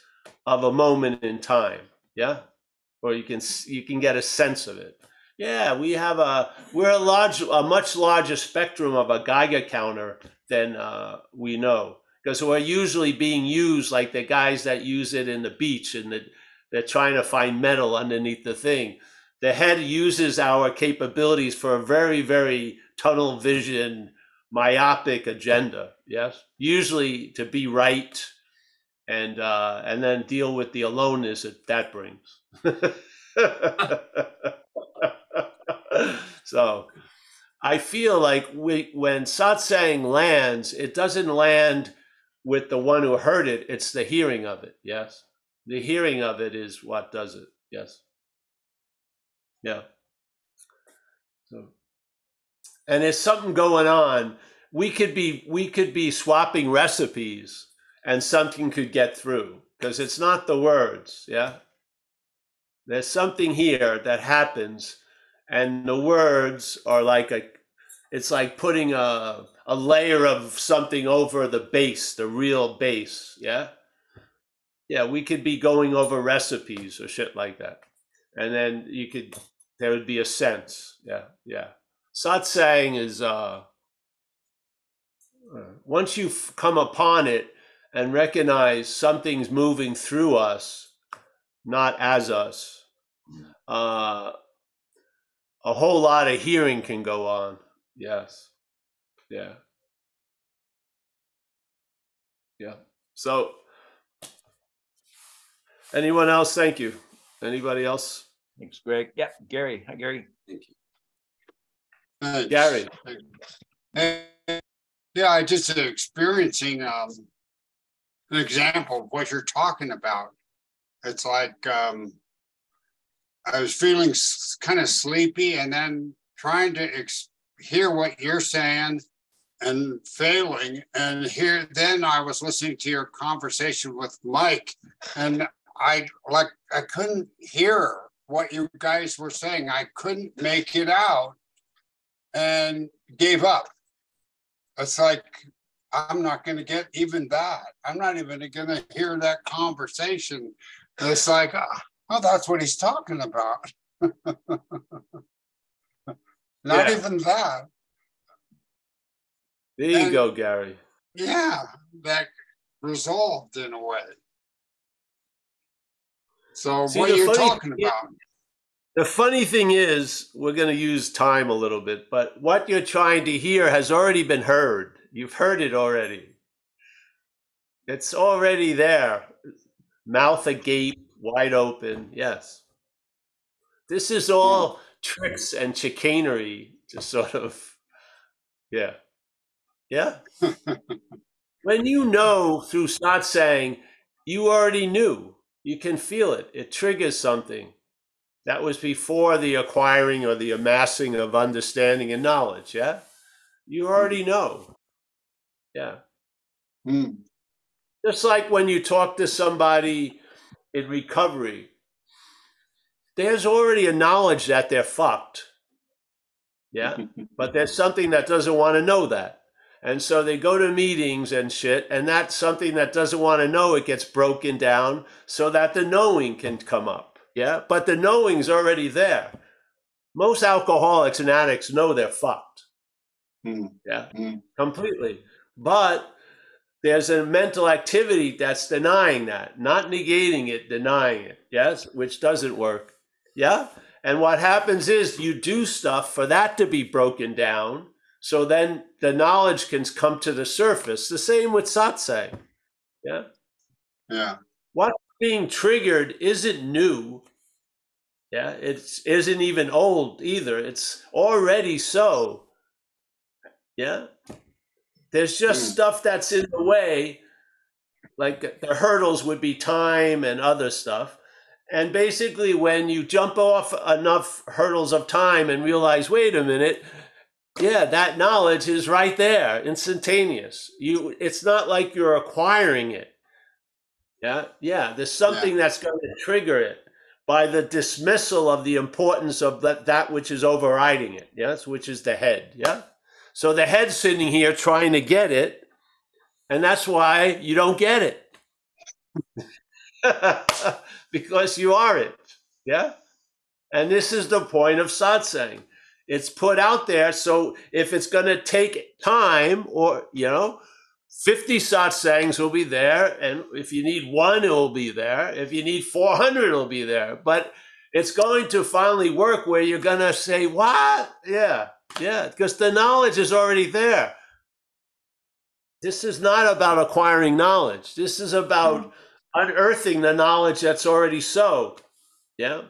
of a moment in time. Yeah. Or you can you can get a sense of it. Yeah, we have a we're a large a much larger spectrum of a Geiger counter than uh, we know because we're usually being used like the guys that use it in the beach and the, they're trying to find metal underneath the thing. The head uses our capabilities for a very very tunnel vision myopic agenda. Yes, usually to be right, and uh, and then deal with the aloneness that that brings. so, I feel like we, when satsang lands, it doesn't land with the one who heard it; it's the hearing of it. Yes, the hearing of it is what does it. Yes. Yeah. So and there's something going on. We could be we could be swapping recipes and something could get through because it's not the words yeah? There's something here that happens and the words are like a it's like putting a a layer of something over the base the real base yeah? Yeah we could be going over recipes or shit like that. And then you could there would be a sense yeah yeah satsang is uh once you come upon it and recognize something's moving through us not as us uh a whole lot of hearing can go on. Yes. Yeah. Yeah. So anyone else? Thank you. Anybody else? Thanks, Greg. Yeah, Gary. Hi, Gary. Thanks. Gary. Hey, Yeah, I just experiencing um, an example of what you're talking about. It's like um, I was feeling kind of sleepy and then trying to ex- hear what you're saying and failing. And here, then I was listening to your conversation with Mike, and I like I couldn't hear what you guys were saying. I couldn't make it out, and gave up. It's like I'm not going to get even that. I'm not even going to hear that conversation. It's like, oh, that's what he's talking about. not Yeah. even that. there you And- go gary Yeah, that resolved in a way. So See, what are funny talking about? The funny thing is, we're going to use time a little bit, but what you're trying to hear has already been heard. You've heard it already. It's already there. Mouth agape, wide open. Yes. This is all tricks and chicanery to sort of, yeah. Yeah. when you know through satsang, you already knew. You can feel it. It triggers something. That was before the acquiring or the amassing of understanding and knowledge. Yeah. You already know. Yeah. Hmm. Just like when you talk to somebody in recovery, there's already a knowledge that they're fucked. Yeah. but there's something that doesn't want to know that. And so they go to meetings and shit, and that's something that doesn't want to know. It gets broken down so that the knowing can come up. Yeah. But the knowing's already there. Most alcoholics and addicts know they're fucked. Hmm. Yeah. Hmm. Completely. But there's a mental activity that's denying that, not negating it, denying it. Yes. Which doesn't work. Yeah. And what happens is you do stuff for that to be broken down So then the knowledge can come to the surface. The same with satsang. Yeah. Yeah. What's being triggered isn't new. Yeah. It isn't even old either. It's already so. Yeah. There's just Hmm. stuff that's in the way. Like the hurdles would be time and other stuff. And basically, when you jump off enough hurdles of time and realize, wait a minute, yeah, that knowledge is right there, instantaneous. You, it's not like you're acquiring it. Yeah, yeah. There's something that's going to trigger it by the dismissal of the importance of that that which is overriding it. Yes, which is the head. Yeah. So the head's sitting here trying to get it, and that's why you don't get it. because you are it. Yeah. And this is the point of satsang. It's put out there. So if it's going to take time or, you know, 50 satsangs will be there. And if you need one, it will be there. If you need 400, it'll be there. But it's going to finally work where you're going to say, what? Yeah. Yeah. Because the knowledge is already there. This is not about acquiring knowledge. This is about hmm. unearthing the knowledge that's already so. Yeah.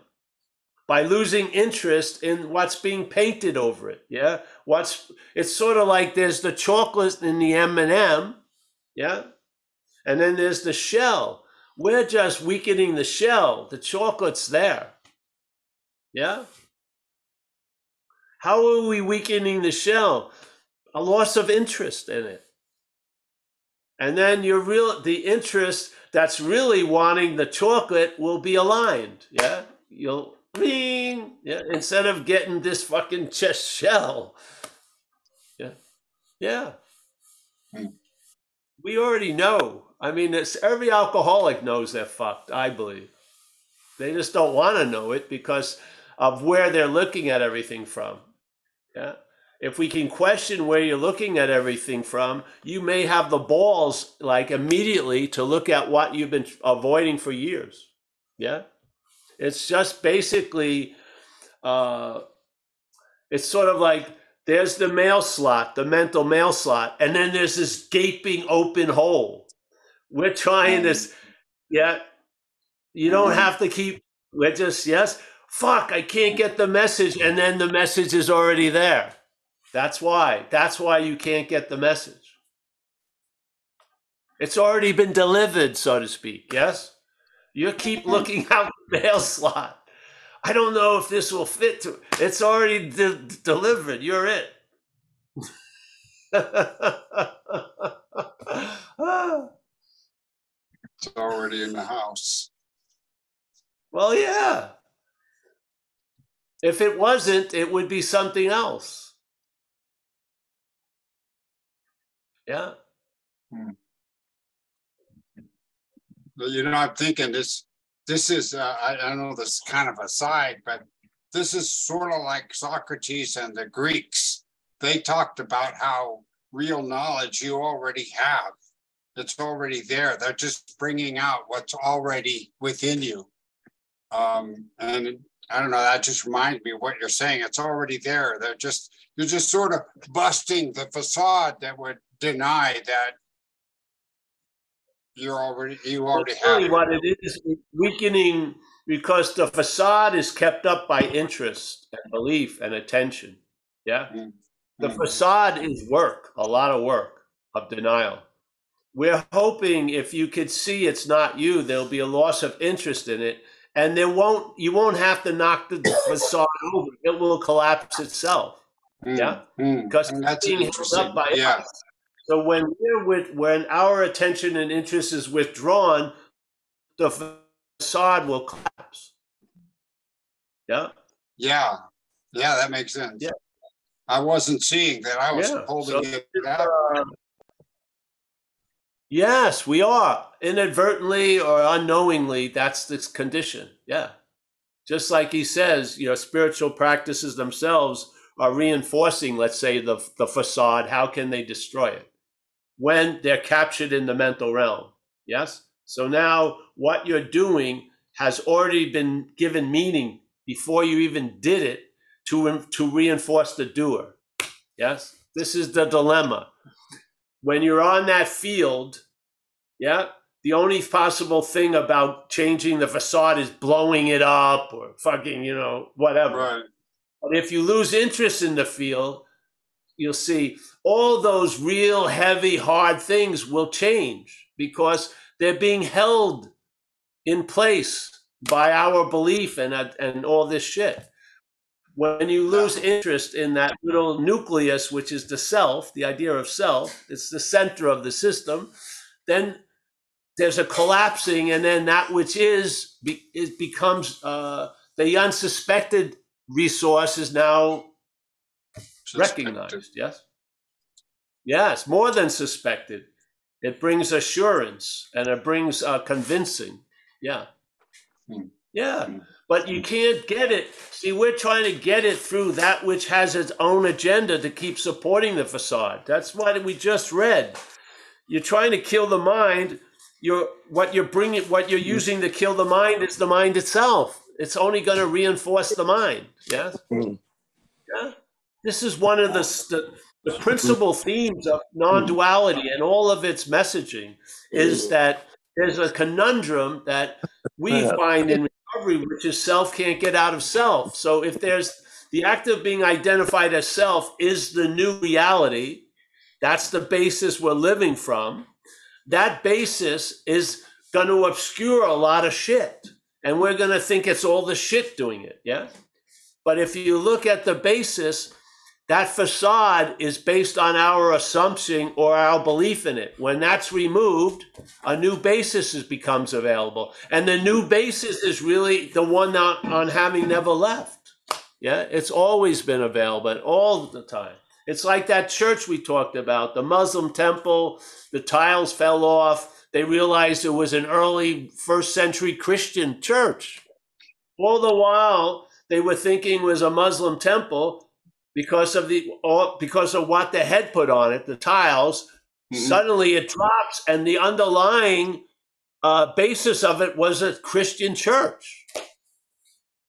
By losing interest in what's being painted over it. Yeah. What's it's sort of like there's the chocolate in the M&M. Yeah. And then there's the shell. We're just weakening the shell. The chocolate's there. Yeah. How are we weakening the shell? A loss of interest in it. And then your real the interest that's really wanting the chocolate will be aligned. Yeah. You'll ring. Yeah. Instead of getting this fucking chest shell. Yeah. Yeah. Hmm. We already know. I mean, it's every alcoholic knows they're fucked, I believe. They just don't want to know it because of where they're looking at everything from. Yeah. If we can question where you're looking at everything from, you may have the balls like immediately to look at what you've been avoiding for years. Yeah. It's just basically, uh, it's sort of like there's the mail slot, the mental mail slot, and then there's this gaping open hole. We're trying this, yeah. You don't have to keep, we're just, yes, fuck, I can't get the message, and then the message is already there. That's why. That's why you can't get the message. It's already been delivered, so to speak. Yes? You keep looking out the mail slot. I don't know if this will fit to it's already de- delivered. You're it. It's already in the house. well, yeah. If it wasn't, it would be something else. Yeah. But, You know, I'm thinking this, this is, uh, I, I know this is kind of aside, but this is sort of like Socrates and the Greeks. They talked about how real knowledge you already have. It's already there. They're just bringing out what's already within you. Um, and I don't know, that just reminds me of what you're saying. It's already there. They're just, you're just sort of busting the facade that would deny that you're already, you already That's really have. it. what it is weakening because the facade is kept up by interest and belief and attention. Yeah. Mm. The facade is work, a lot of work of denial. We're hoping if you could see it's not you, there'll be a loss of interest in it. And there won't you won't have to knock the facade over. It will collapse itself. Mm, Yeah. mm. Because it's that's being held up by Yeah. us. So when we're with when our attention and interest is withdrawn, the facade will collapse. Yeah. Yeah, yeah, that makes sense. Yeah. I wasn't seeing that. I was Yeah, holding so it uh, yes, we are inadvertently or unknowingly. That's this condition. Yeah, just like he says, you know, spiritual practices themselves are reinforcing, let's say, the the facade. How can they destroy it when they're captured in the mental realm? Yes. So now what you're doing has already been given meaning before you even did it to to reinforce the doer. Yes. This is the dilemma. When you're on that field, yeah, the only possible thing about changing the facade is blowing it up or fucking, you know, whatever. Right. But if you lose interest in the field, you'll see all those real heavy, hard things will change because they're being held in place by our belief and and all this shit. When you lose interest in that little nucleus, which is the self, the idea of self, it's the center of the system, then there's a collapsing, and then that which is, it becomes uh, the unsuspected resource is now Suspected. recognized. Yes. Yes, more than suspected. It brings assurance and it brings uh, convincing. Yeah. Hmm. Yeah. But you can't get it. See, we're trying to get it through that which has its own agenda to keep supporting the facade. That's what we just read. You're trying to kill the mind. You're what you're bringing, what you're using to kill the mind is the mind itself. It's only going to reinforce the mind. Yes. Yeah. This is one of the, the the principal themes of non-duality and all of its messaging is that there's a conundrum that we find in recovery, which is self can't get out of self. So if there's the act of being identified as self is the new reality, that's the basis we're living from. That basis is going to obscure a lot of shit. And we're going to think it's all the shit doing it. Yeah. But if you look at the basis, that facade is based on our assumption or our belief in it. When that's removed, a new basis is, becomes available. And the new basis is really the one on, on having never left. Yeah, it's always been available all the time. It's like that church we talked about, the Muslim temple, the tiles fell off. They realized it was an early first century Christian church. All the while, they were thinking it was a Muslim temple because of the or because of what the head put on it, the tiles. Mhm. Suddenly it drops, and the underlying uh, basis of it was a Christian church.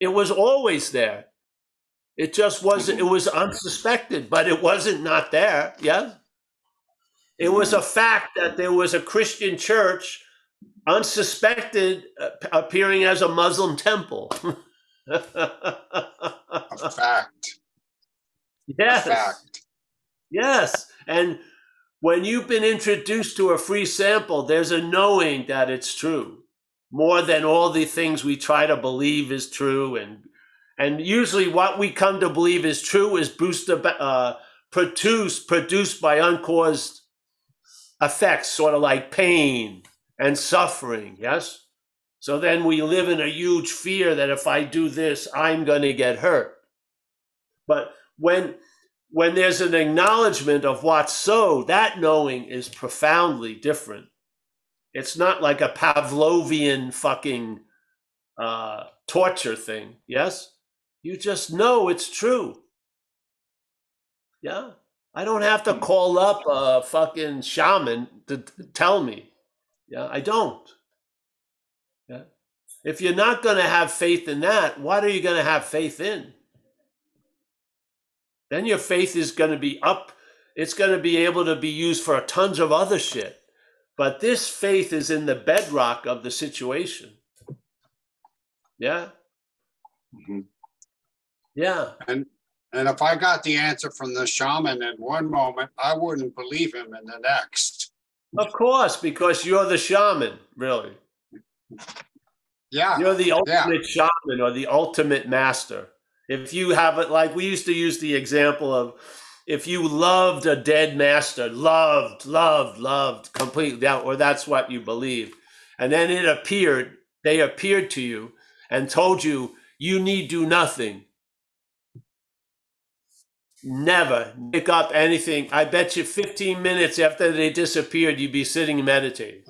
It was always there. It just wasn't. It was unsuspected, but it wasn't not there. Yeah, it was a fact that there was a Christian church, unsuspected, uh, appearing as a Muslim temple. A fact. Yes. Yes. And when you've been introduced to a free sample, there's a knowing that it's true more than all the things we try to believe is true. And, and usually what we come to believe is true is boosted, uh, produced, produced by uncaused effects, sort of like pain and suffering. Yes. So then we live in a huge fear that if I do this, I'm going to get hurt. But when when there's an acknowledgement of what's so, that knowing is profoundly different. It's not like a Pavlovian fucking uh, torture thing. Yes, you just know it's true. Yeah, I don't have to call up a fucking shaman to t- tell me. Yeah, I don't. Yeah, if you're not going to have faith in that, what are you going to have faith in? Then your faith is going to be up. It's going to be able to be used for tons of other shit. But this faith is in the bedrock of the situation. Yeah. Mhm. Yeah. And if I got the answer from the shaman in one moment, I wouldn't believe him in the next. Of course, because you're the shaman, really. Yeah. You're the ultimate shaman or the ultimate master. If you have it, like we used to use the example of if you loved a dead master, loved, loved, loved completely, that, or that's what you believe, and then it appeared, they appeared to you and told you you need do nothing. Never pick up anything. I bet you 15 minutes after they disappeared, you'd be sitting meditating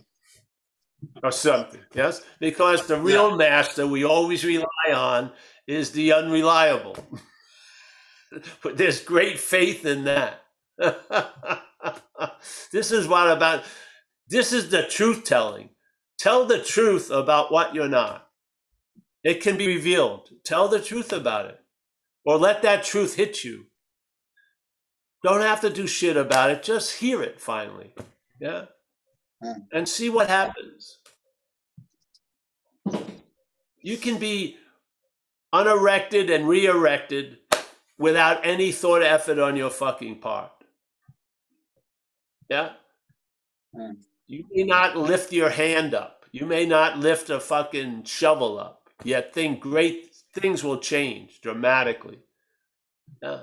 or something. Yes, because the real master we always rely on is the unreliable. but there's great faith in that. this is what about this is the truth telling. Tell the truth about what you're not. It can be revealed. Tell the truth about it. Or let that truth hit you. Don't have to do shit about it. Just hear it finally. Yeah. Mm. And see what happens. You can be unerected and re erected without any thought effort on your fucking part. Yeah. Mm. You may not lift your hand up. You may not lift a fucking shovel up. Yet think great things will change dramatically. Yeah.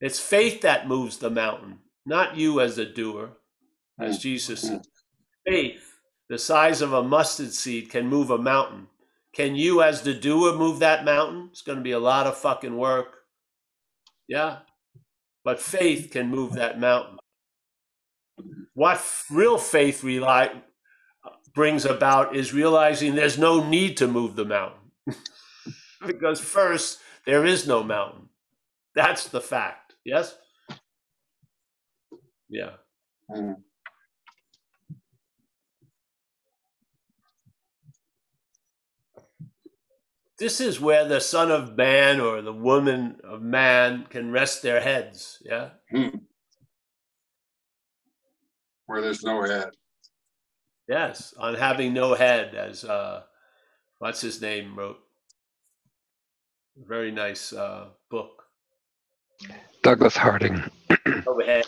It's faith that moves the mountain, not you as a doer, as Mm. Jesus Mm. said. Faith, the size of a mustard seed, can move a mountain. Can you, as the doer, move that mountain? It's going to be a lot of fucking work. Yeah. But faith can move that mountain. What real faith rely, brings about is realizing there's no need to move the mountain. because first, there is no mountain. That's the fact. Yes? Yeah. Mm. This is where the son of man or the woman of man can rest their heads. Yeah. Where there's no head. Yes. On having no head, as uh, what's his name wrote. Very nice uh, book. Douglas Harding. Overhead.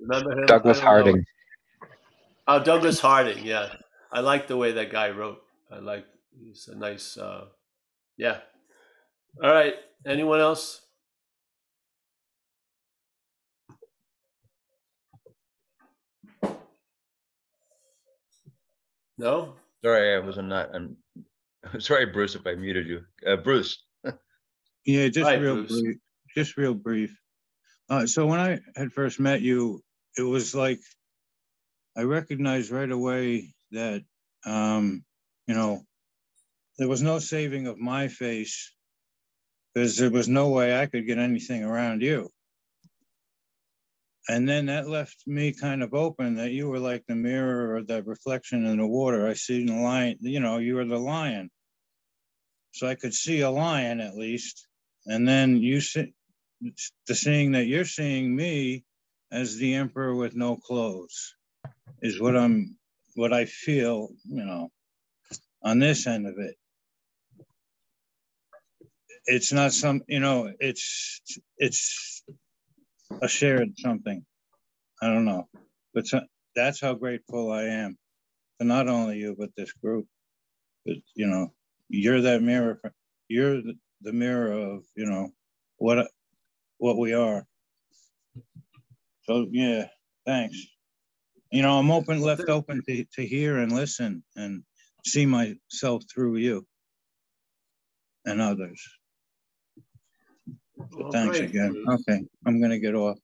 Remember him? Douglas I don't know. Harding. Oh, Douglas Harding. Yeah, I like the way that guy wrote. I like. He's a nice. Uh, yeah. All right. Anyone else? No. Sorry, I was not. I'm sorry, Bruce, if I muted you. Uh, Bruce. Yeah, just Right, real Bruce. brief, just real brief. Uh, so when I had first met you, it was like I recognized right away that, um, you know, there was no saving of my face because there was no way I could get anything around you. And then that left me kind of open that you were like the mirror or the reflection in the water. I see in the lion, you know, you were the lion. So I could see a lion at least. And then you see the seeing that you're seeing me as the emperor with no clothes is what I'm, what I feel, you know, on this end of it. It's not some, you know, it's, it's a shared something. I don't know, but so, that's how grateful I am to not only you, but this group. But, you know, you're that mirror, you're the, the mirror of, you know, what, what we are. So, yeah, thanks. You know, I'm open, left open to, to hear and listen and see myself through you and others. All Thanks right, again. Okay, I'm gonna get off.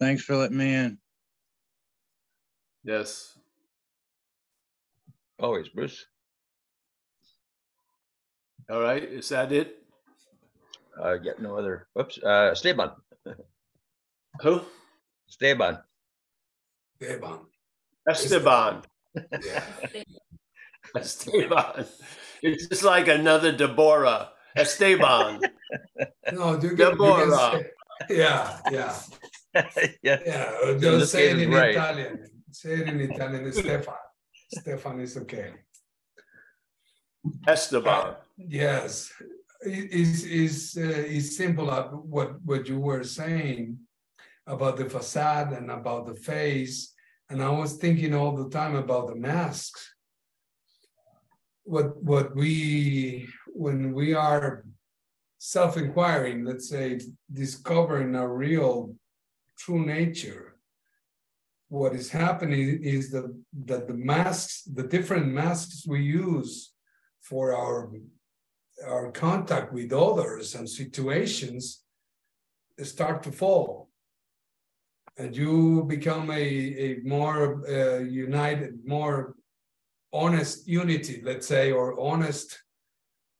Thanks for letting me in. Yes. Always, Bruce. All right. Is that it? Uh, get no other. Whoops. Uh, Esteban. Who? Esteban. Esteban. Esteban. Yeah. Esteban. It's just like another Deborah. Esteban. No, do you Deborah. yeah, yeah, yeah. yeah. In Just say it in right. Italian. Say it in Italian, Stefan. Stefan is okay. Esteban. Yes, it is is uh, is simple. uh, What what you were saying about the facade and about the face, and I was thinking all the time about the masks. What what we when we are self-inquiring, let's say discovering our real true nature. What is happening is that that the masks, the different masks we use for our our contact with others and situations start to fall and you become a, a more uh, united more honest unity let's say or honest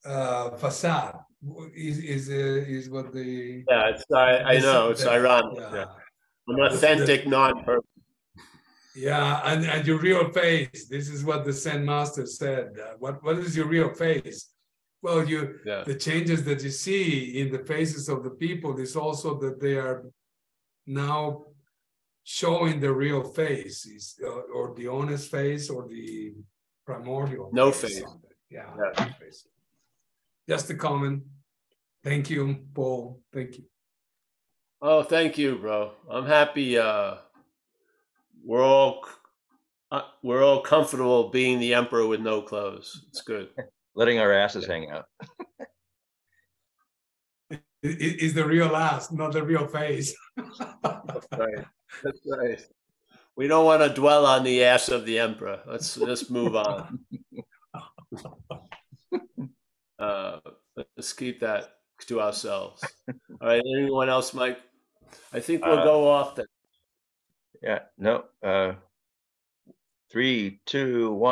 uh, facade is is uh, is what the Yeah, it's I, I know it's ironic. yeah. Yeah. An authentic non-person. Yeah, and, and your real face. This is what the Zen master said. Uh, what what is your real face? Well, you, Yeah. the changes that you see in the faces of the people is also that they are now showing the real face, is uh, or the honest face or the primordial. No face. it. Yeah. Yeah. No face. Just a comment. Thank you, Paul. Thank you. Oh, thank you, bro. I'm happy. Uh, we're all uh, we're all comfortable being the emperor with no clothes. It's good. letting our asses hang out. It it is the real ass, not the real face. That's Right. That's right. We don't want to dwell on the ass of the emperor. Let's let's move on. Uh, let's keep that to ourselves. All right. Anyone else, Mike? I think we'll Uh, go off then. Yeah, no, uh, three, two, one.